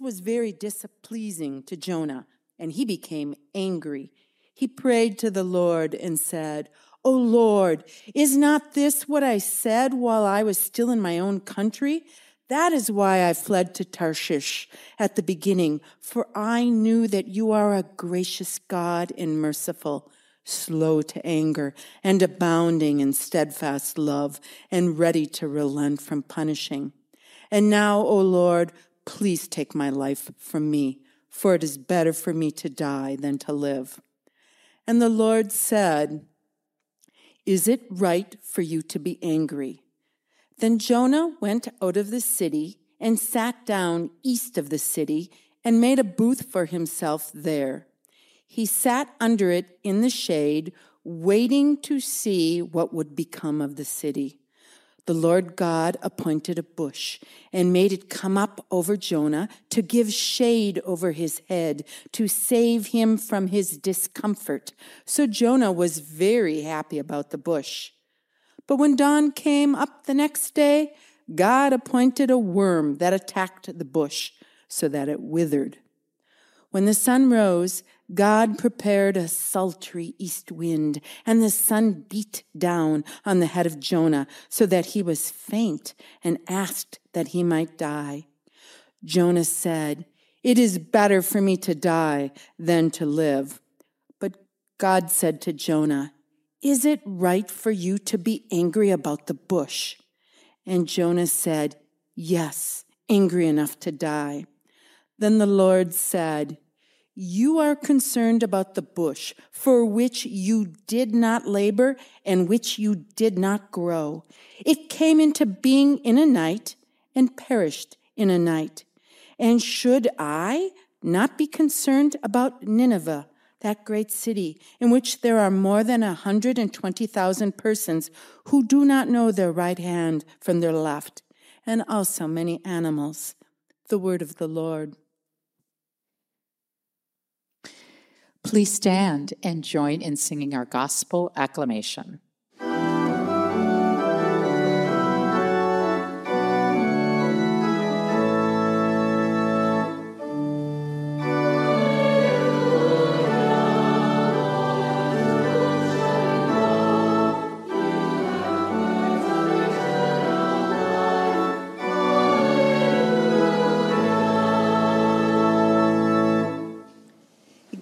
Was very displeasing to Jonah, and he became angry. He prayed to the Lord and said, O Lord, is not this what I said while I was still in my own country? That is why I fled to Tarshish at the beginning, for I knew that you are a gracious God and merciful, slow to anger, and abounding in steadfast love, and ready to relent from punishing. And now, O Lord, Please take my life from me, for it is better for me to die than to live. And the Lord said, Is it right for you to be angry? Then Jonah went out of the city and sat down east of the city and made a booth for himself there. He sat under it in the shade, waiting to see what would become of the city the Lord God appointed a bush and made it come up over Jonah to give shade over his head, to save him from his discomfort. So Jonah was very happy about the bush. But when dawn came up the next day, God appointed a worm that attacked the bush so that it withered. When the sun rose, God prepared a sultry east wind, and the sun beat down on the head of Jonah so that he was faint and asked that he might die. Jonah said, It is better for me to die than to live. But God said to Jonah, Is it right for you to be angry about the bush? And Jonah said, Yes, angry enough to die. Then the Lord said, you are concerned about the bush for which you did not labor and which you did not grow. It came into being in a night and perished in a night. And should I not be concerned about Nineveh, that great city, in which there are more than a 120,000 persons who do not know their right hand from their left, and also many animals? The word of the Lord. Please stand and join in singing our gospel acclamation.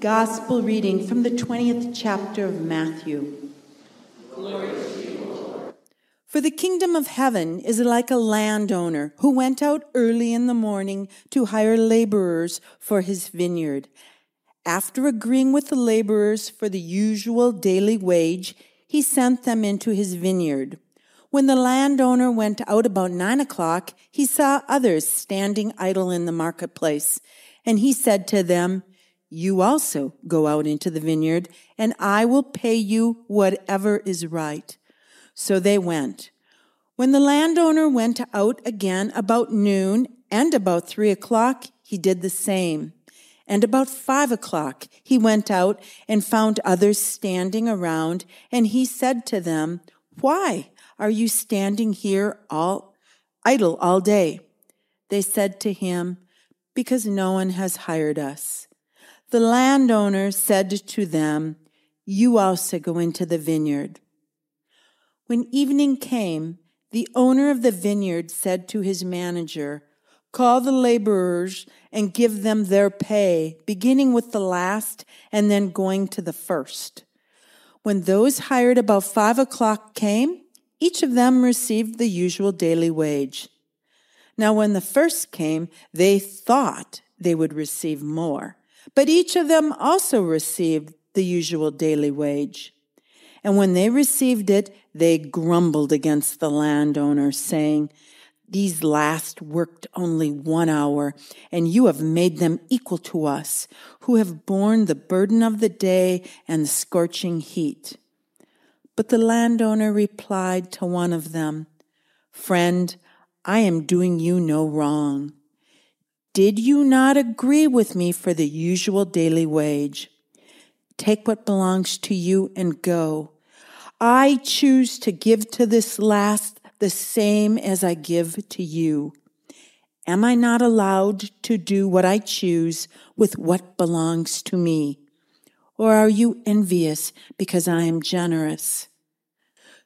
Gospel reading from the 20th chapter of Matthew. For the kingdom of heaven is like a landowner who went out early in the morning to hire laborers for his vineyard. After agreeing with the laborers for the usual daily wage, he sent them into his vineyard. When the landowner went out about nine o'clock, he saw others standing idle in the marketplace, and he said to them, you also go out into the vineyard, and I will pay you whatever is right. So they went. When the landowner went out again about noon and about three o'clock, he did the same. And about five o'clock, he went out and found others standing around, and he said to them, Why are you standing here all idle all day? They said to him, Because no one has hired us. The landowner said to them, You also go into the vineyard. When evening came, the owner of the vineyard said to his manager, Call the laborers and give them their pay, beginning with the last and then going to the first. When those hired about five o'clock came, each of them received the usual daily wage. Now, when the first came, they thought they would receive more. But each of them also received the usual daily wage. And when they received it, they grumbled against the landowner, saying, These last worked only one hour, and you have made them equal to us, who have borne the burden of the day and the scorching heat. But the landowner replied to one of them, Friend, I am doing you no wrong. Did you not agree with me for the usual daily wage? Take what belongs to you and go. I choose to give to this last the same as I give to you? Am I not allowed to do what I choose with what belongs to me? Or are you envious because I am generous?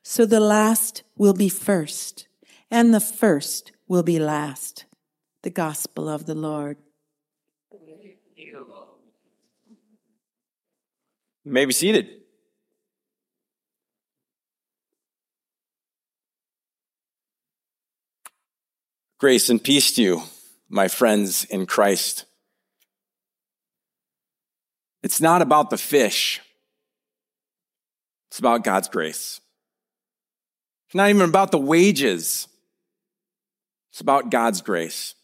So the last will be first, and the first will be last. The gospel of the Lord. May be seated. Grace and peace to you, my friends in Christ. It's not about the fish. It's about God's grace. It's not even about the wages. It's about God's grace.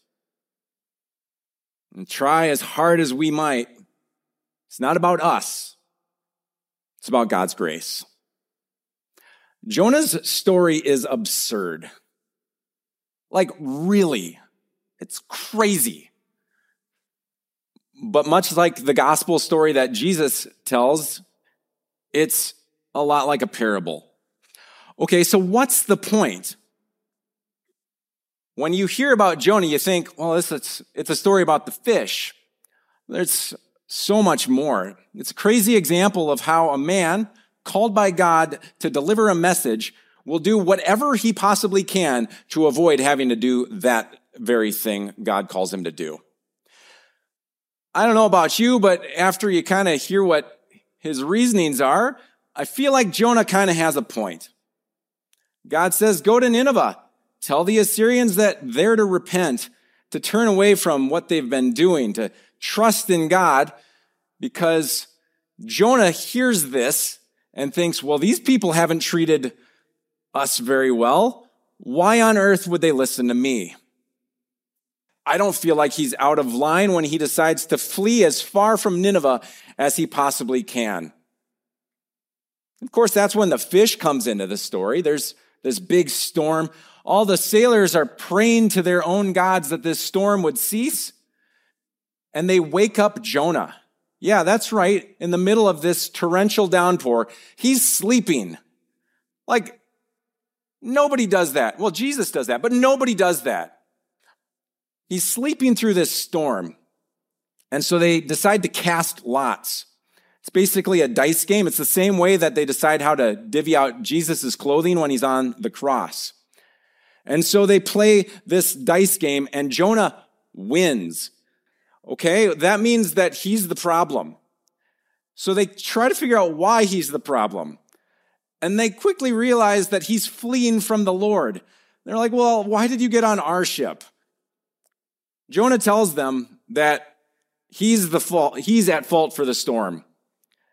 And try as hard as we might, it's not about us. It's about God's grace. Jonah's story is absurd. Like, really, it's crazy. But much like the gospel story that Jesus tells, it's a lot like a parable. Okay, so what's the point? When you hear about Jonah, you think, well, it's, it's a story about the fish. There's so much more. It's a crazy example of how a man called by God to deliver a message will do whatever he possibly can to avoid having to do that very thing God calls him to do. I don't know about you, but after you kind of hear what his reasonings are, I feel like Jonah kind of has a point. God says, Go to Nineveh, tell the Assyrians that they're to repent, to turn away from what they've been doing, to trust in God, because Jonah hears this and thinks, Well, these people haven't treated us very well. Why on earth would they listen to me? I don't feel like he's out of line when he decides to flee as far from Nineveh as he possibly can. Of course, that's when the fish comes into the story. There's this big storm. All the sailors are praying to their own gods that this storm would cease. And they wake up Jonah. Yeah, that's right. In the middle of this torrential downpour, he's sleeping. Like, Nobody does that. Well, Jesus does that, but nobody does that. He's sleeping through this storm. And so they decide to cast lots. It's basically a dice game. It's the same way that they decide how to divvy out Jesus' clothing when he's on the cross. And so they play this dice game and Jonah wins. Okay. That means that he's the problem. So they try to figure out why he's the problem. And they quickly realize that he's fleeing from the Lord. They're like, well, why did you get on our ship? Jonah tells them that he's the fault, he's at fault for the storm.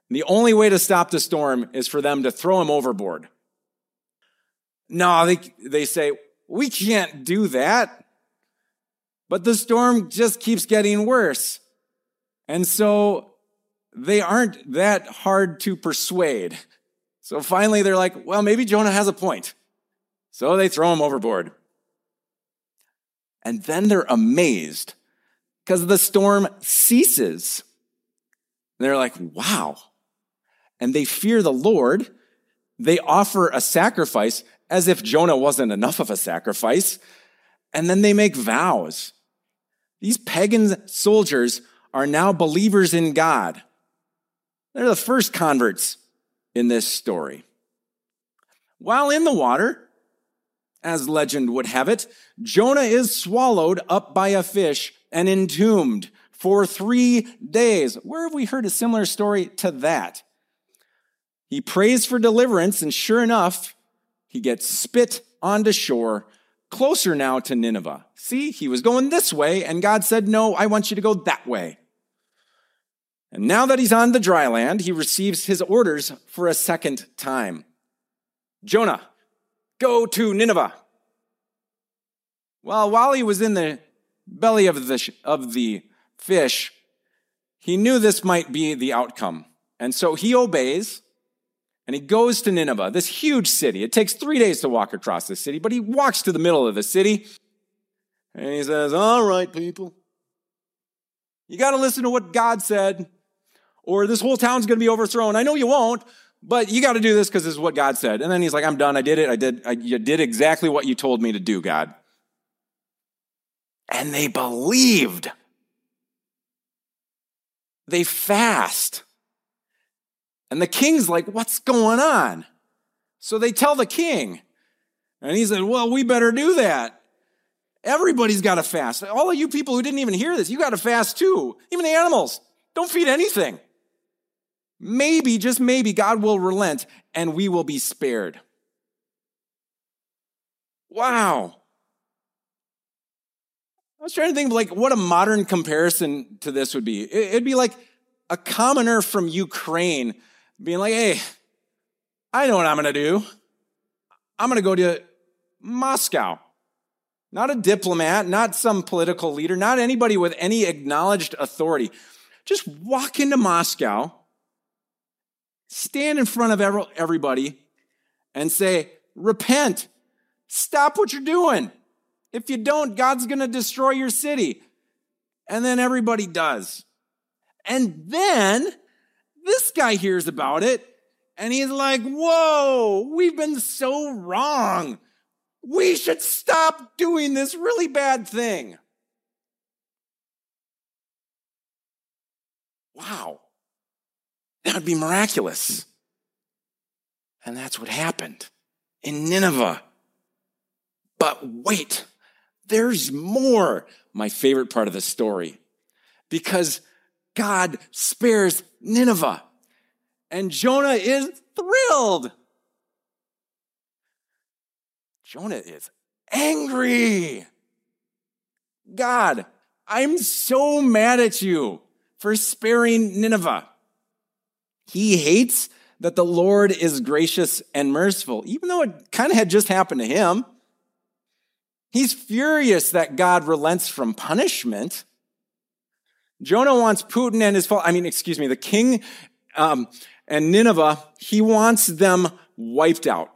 And the only way to stop the storm is for them to throw him overboard. No, they, they say, we can't do that. But the storm just keeps getting worse. And so they aren't that hard to persuade. So finally, they're like, well, maybe Jonah has a point. So they throw him overboard. And then they're amazed because the storm ceases. They're like, wow. And they fear the Lord. They offer a sacrifice as if Jonah wasn't enough of a sacrifice. And then they make vows. These pagan soldiers are now believers in God. They're the first converts in this story. While in the water, as legend would have it, Jonah is swallowed up by a fish and entombed for three days. Where have we heard a similar story to that? He prays for deliverance, and sure enough, he gets spit onto shore, closer now to Nineveh. See, he was going this way, and God said, No, I want you to go that way. And now that he's on the dry land, he receives his orders for a second time. Jonah, go to Nineveh. Well, while he was in the belly of the, of the fish, he knew this might be the outcome. And so he obeys and he goes to Nineveh, this huge city. It takes three days to walk across the city, but he walks to the middle of the city and he says, All right, people, you got to listen to what God said, or this whole town's going to be overthrown. I know you won't, but you got to do this because this is what God said. And then he's like, I'm done. I did it. I did. I, you did exactly what you told me to do, God. And they believed. They fast. And the king's like, What's going on? So they tell the king. And he said, Well, we better do that. Everybody's got to fast. All of you people who didn't even hear this, you got to fast too. Even the animals. Don't feed anything. Maybe, just maybe, God will relent and we will be spared. Wow. I was trying to think of like what a modern comparison to this would be. It'd be like a commoner from Ukraine being like, hey, I know what I'm going to do. I'm going to go to Moscow. Not a diplomat, not some political leader, not anybody with any acknowledged authority. Just walk into Moscow, stand in front of everybody, and say, Repent. Stop what you're doing. If you don't, God's going to destroy your city. And then everybody does. And then this guy hears about it and he's like, Whoa, we've been so wrong. We should stop doing this really bad thing. Wow. That would be miraculous. And that's what happened in Nineveh. But wait, there's more. My favorite part of the story. Because God spares Nineveh. And Jonah is thrilled. Jonah is angry. God, I'm so mad at you for sparing Nineveh. He hates that the Lord is gracious and merciful, even though it kind of had just happened to him. He's furious that God relents from punishment. Jonah wants Putin and his, I mean, excuse me, the king um, and Nineveh, he wants them wiped out.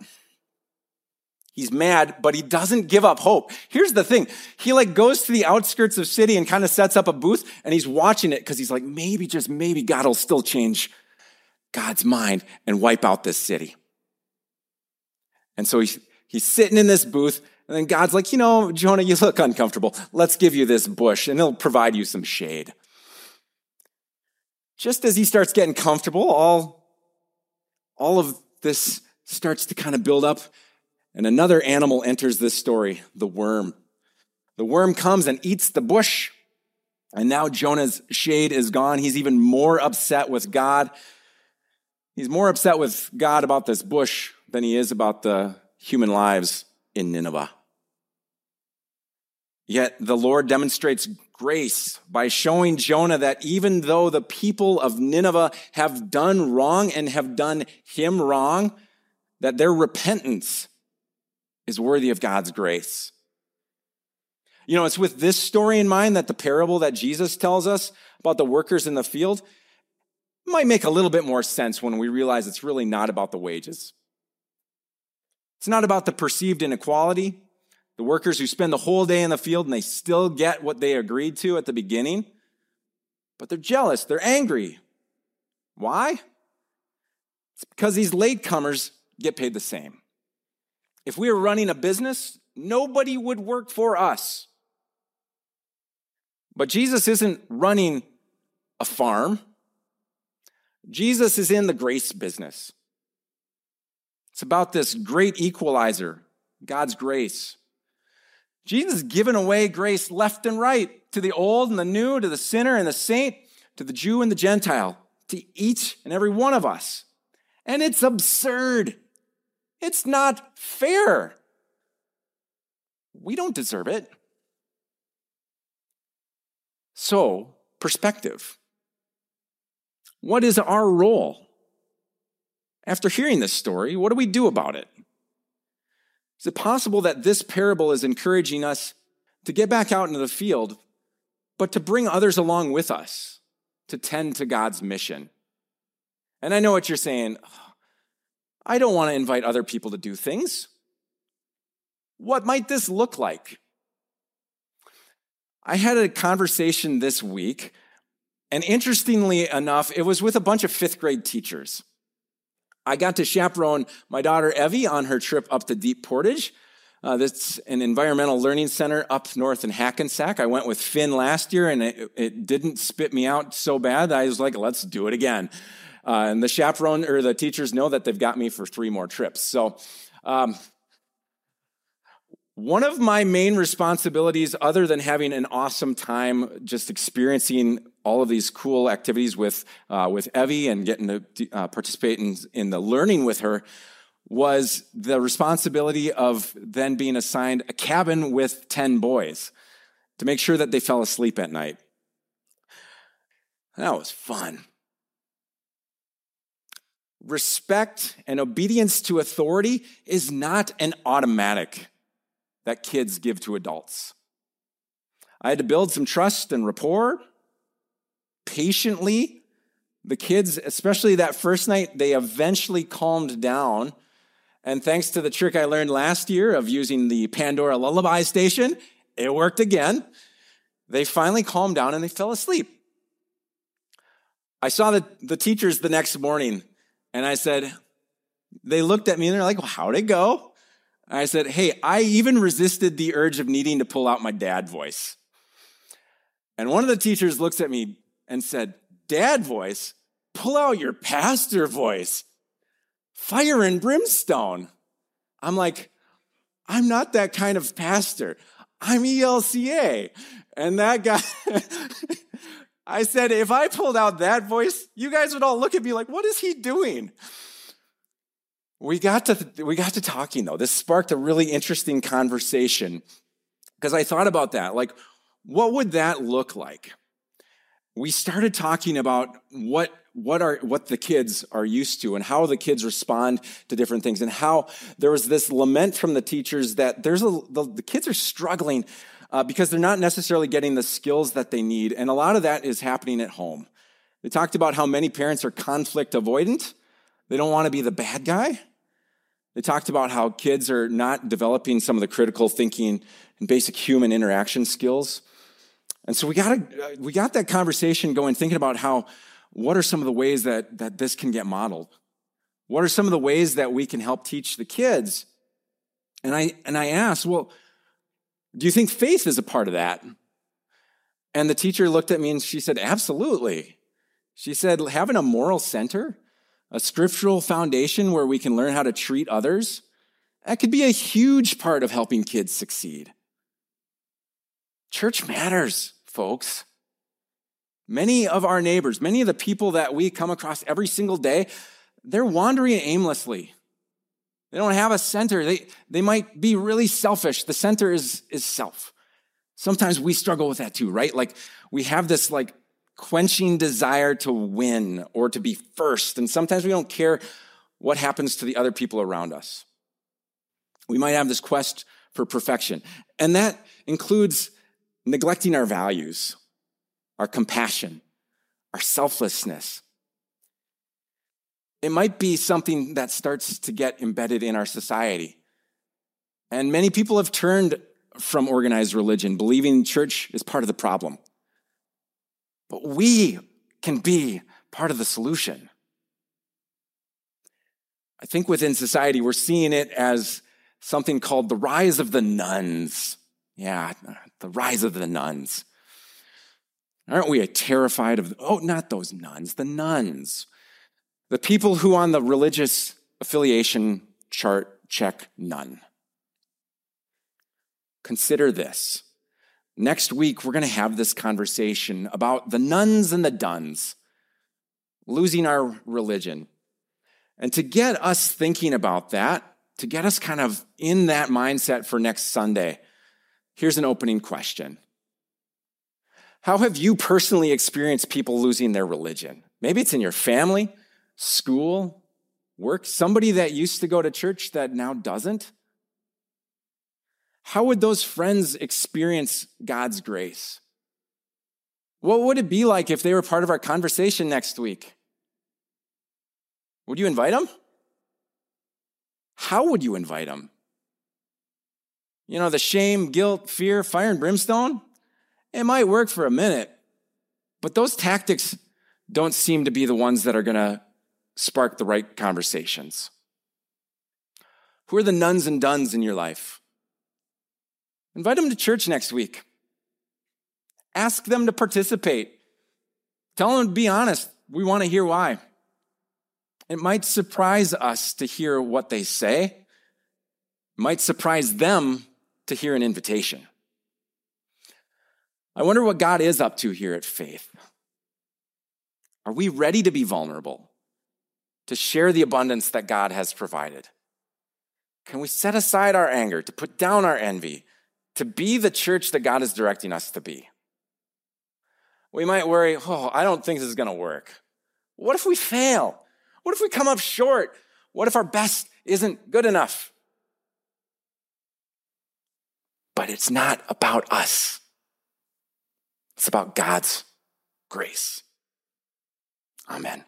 He's mad, but he doesn't give up hope. Here's the thing. He like goes to the outskirts of city and kind of sets up a booth and he's watching it because he's like, maybe, just maybe God will still change God's mind and wipe out this city. And so he's, he's sitting in this booth and then God's like, you know, Jonah, you look uncomfortable. Let's give you this bush and it'll provide you some shade. Just as he starts getting comfortable, all, all of this starts to kind of build up and another animal enters this story, the worm. The worm comes and eats the bush. And now Jonah's shade is gone. He's even more upset with God. He's more upset with God about this bush than he is about the human lives in Nineveh. Yet the Lord demonstrates grace by showing Jonah that even though the people of Nineveh have done wrong and have done him wrong, that their repentance is worthy of God's grace. You know, it's with this story in mind that the parable that Jesus tells us about the workers in the field might make a little bit more sense when we realize it's really not about the wages. It's not about the perceived inequality, the workers who spend the whole day in the field and they still get what they agreed to at the beginning, but they're jealous, they're angry. Why? It's because these latecomers get paid the same. If we were running a business, nobody would work for us. But Jesus isn't running a farm. Jesus is in the grace business. It's about this great equalizer, God's grace. Jesus is giving away grace left and right to the old and the new, to the sinner and the saint, to the Jew and the Gentile, to each and every one of us. And it's absurd. It's not fair. We don't deserve it. So, perspective. What is our role? After hearing this story, what do we do about it? Is it possible that this parable is encouraging us to get back out into the field, but to bring others along with us to tend to God's mission. And I know what you're saying. I don't want to invite other people to do things. What might this look like? I had a conversation this week, and interestingly enough, it was with a bunch of fifth grade teachers. I got to chaperone my daughter Evie on her trip up to Deep Portage. Uh, that's an environmental learning center up north in Hackensack. I went with Finn last year and it, it didn't spit me out so bad. I was like, let's do it again. Uh, and the chaperone or the teachers know that they've got me for three more trips. So, um, one of my main responsibilities, other than having an awesome time just experiencing all of these cool activities with, uh, with Evie and getting to uh, participate in, in the learning with her, was the responsibility of then being assigned a cabin with 10 boys to make sure that they fell asleep at night. That was fun. Respect and obedience to authority is not an automatic that kids give to adults. I had to build some trust and rapport patiently. The kids, especially that first night, they eventually calmed down. And thanks to the trick I learned last year of using the Pandora lullaby station, it worked again. They finally calmed down and they fell asleep. I saw the, the teachers the next morning and I said, they looked at me and they're like, well, how'd it go? I said, Hey, I even resisted the urge of needing to pull out my dad voice. And one of the teachers looks at me and said, Dad voice? Pull out your pastor voice. Fire and brimstone. I'm like, I'm not that kind of pastor. I'm ELCA. And that guy, I said, if I pulled out that voice, you guys would all look at me like, what is he doing? We got to we got to talking though. This sparked a really interesting conversation because I thought about that. Like what would that look like? We started talking about what what are what the kids are used to and how the kids respond to different things and how there was this lament from the teachers that there's a the, the kids are struggling uh, because they're not necessarily getting the skills that they need. And a lot of that is happening at home. They talked about how many parents are conflict avoidant. They don't want to be the bad guy. They talked about how kids are not developing some of the critical thinking and basic human interaction skills. And so we got a, uh, we got that conversation going, thinking about how what are some of the ways that, that this can get modeled? What are some of the ways that we can help teach the kids? And I and I asked, well, do you think faith is a part of that? And the teacher looked at me and she said, absolutely. She said, having a moral center a scriptural foundation where we can learn how to treat others, that could be a huge part of helping kids succeed. Church matters, folks. Many of our neighbors, many of the people that we come across every single day, they're wandering aimlessly. They don't have a center. They, they might be really selfish. The center is, is self. Sometimes we struggle with that too, right? Like we have this like quenching desire to win or to be first. And sometimes we don't care what happens to the other people around us. We might have this quest for perfection. And that includes neglecting our values, our compassion, our selflessness. It might be something that starts to get embedded in our society. And many people have turned from organized religion, believing church is part of the problem. But we can be part of the solution. I think within society, we're seeing it as something called the rise of the nones. Yeah, the rise of the nones. Aren't we terrified of, oh, not those nuns, the nones. The people who on the religious affiliation chart check none. Consider this. Next week, we're going to have this conversation about the nones and the dones, losing our religion. And to get us thinking about that, to get us kind of in that mindset for next Sunday, here's an opening question. How have you personally experienced people losing their religion? Maybe it's in your family, school, work, somebody that used to go to church that now doesn't. How would those friends experience God's grace? What would it be like if they were part of our conversation next week? Would you invite them? How would you invite them? You know, the shame, guilt, fear, fire, and brimstone, it might work for a minute, but those tactics don't seem to be the ones that are going to spark the right conversations. Who are the nones and dones in your life? Invite them to church next week. Ask them to participate. Tell them to be honest. We want to hear why. It might surprise us to hear what they say. Might surprise them to hear an invitation. I wonder what God is up to here at Faith. Are we ready to be vulnerable, to share the abundance that God has provided? Can we set aside our anger, to put down our envy, to be the church that God is directing us to be? We might worry, oh, I don't think this is going to work. What if we fail? What if we come up short? What if our best isn't good enough? But it's not about us. It's about God's grace. Amen.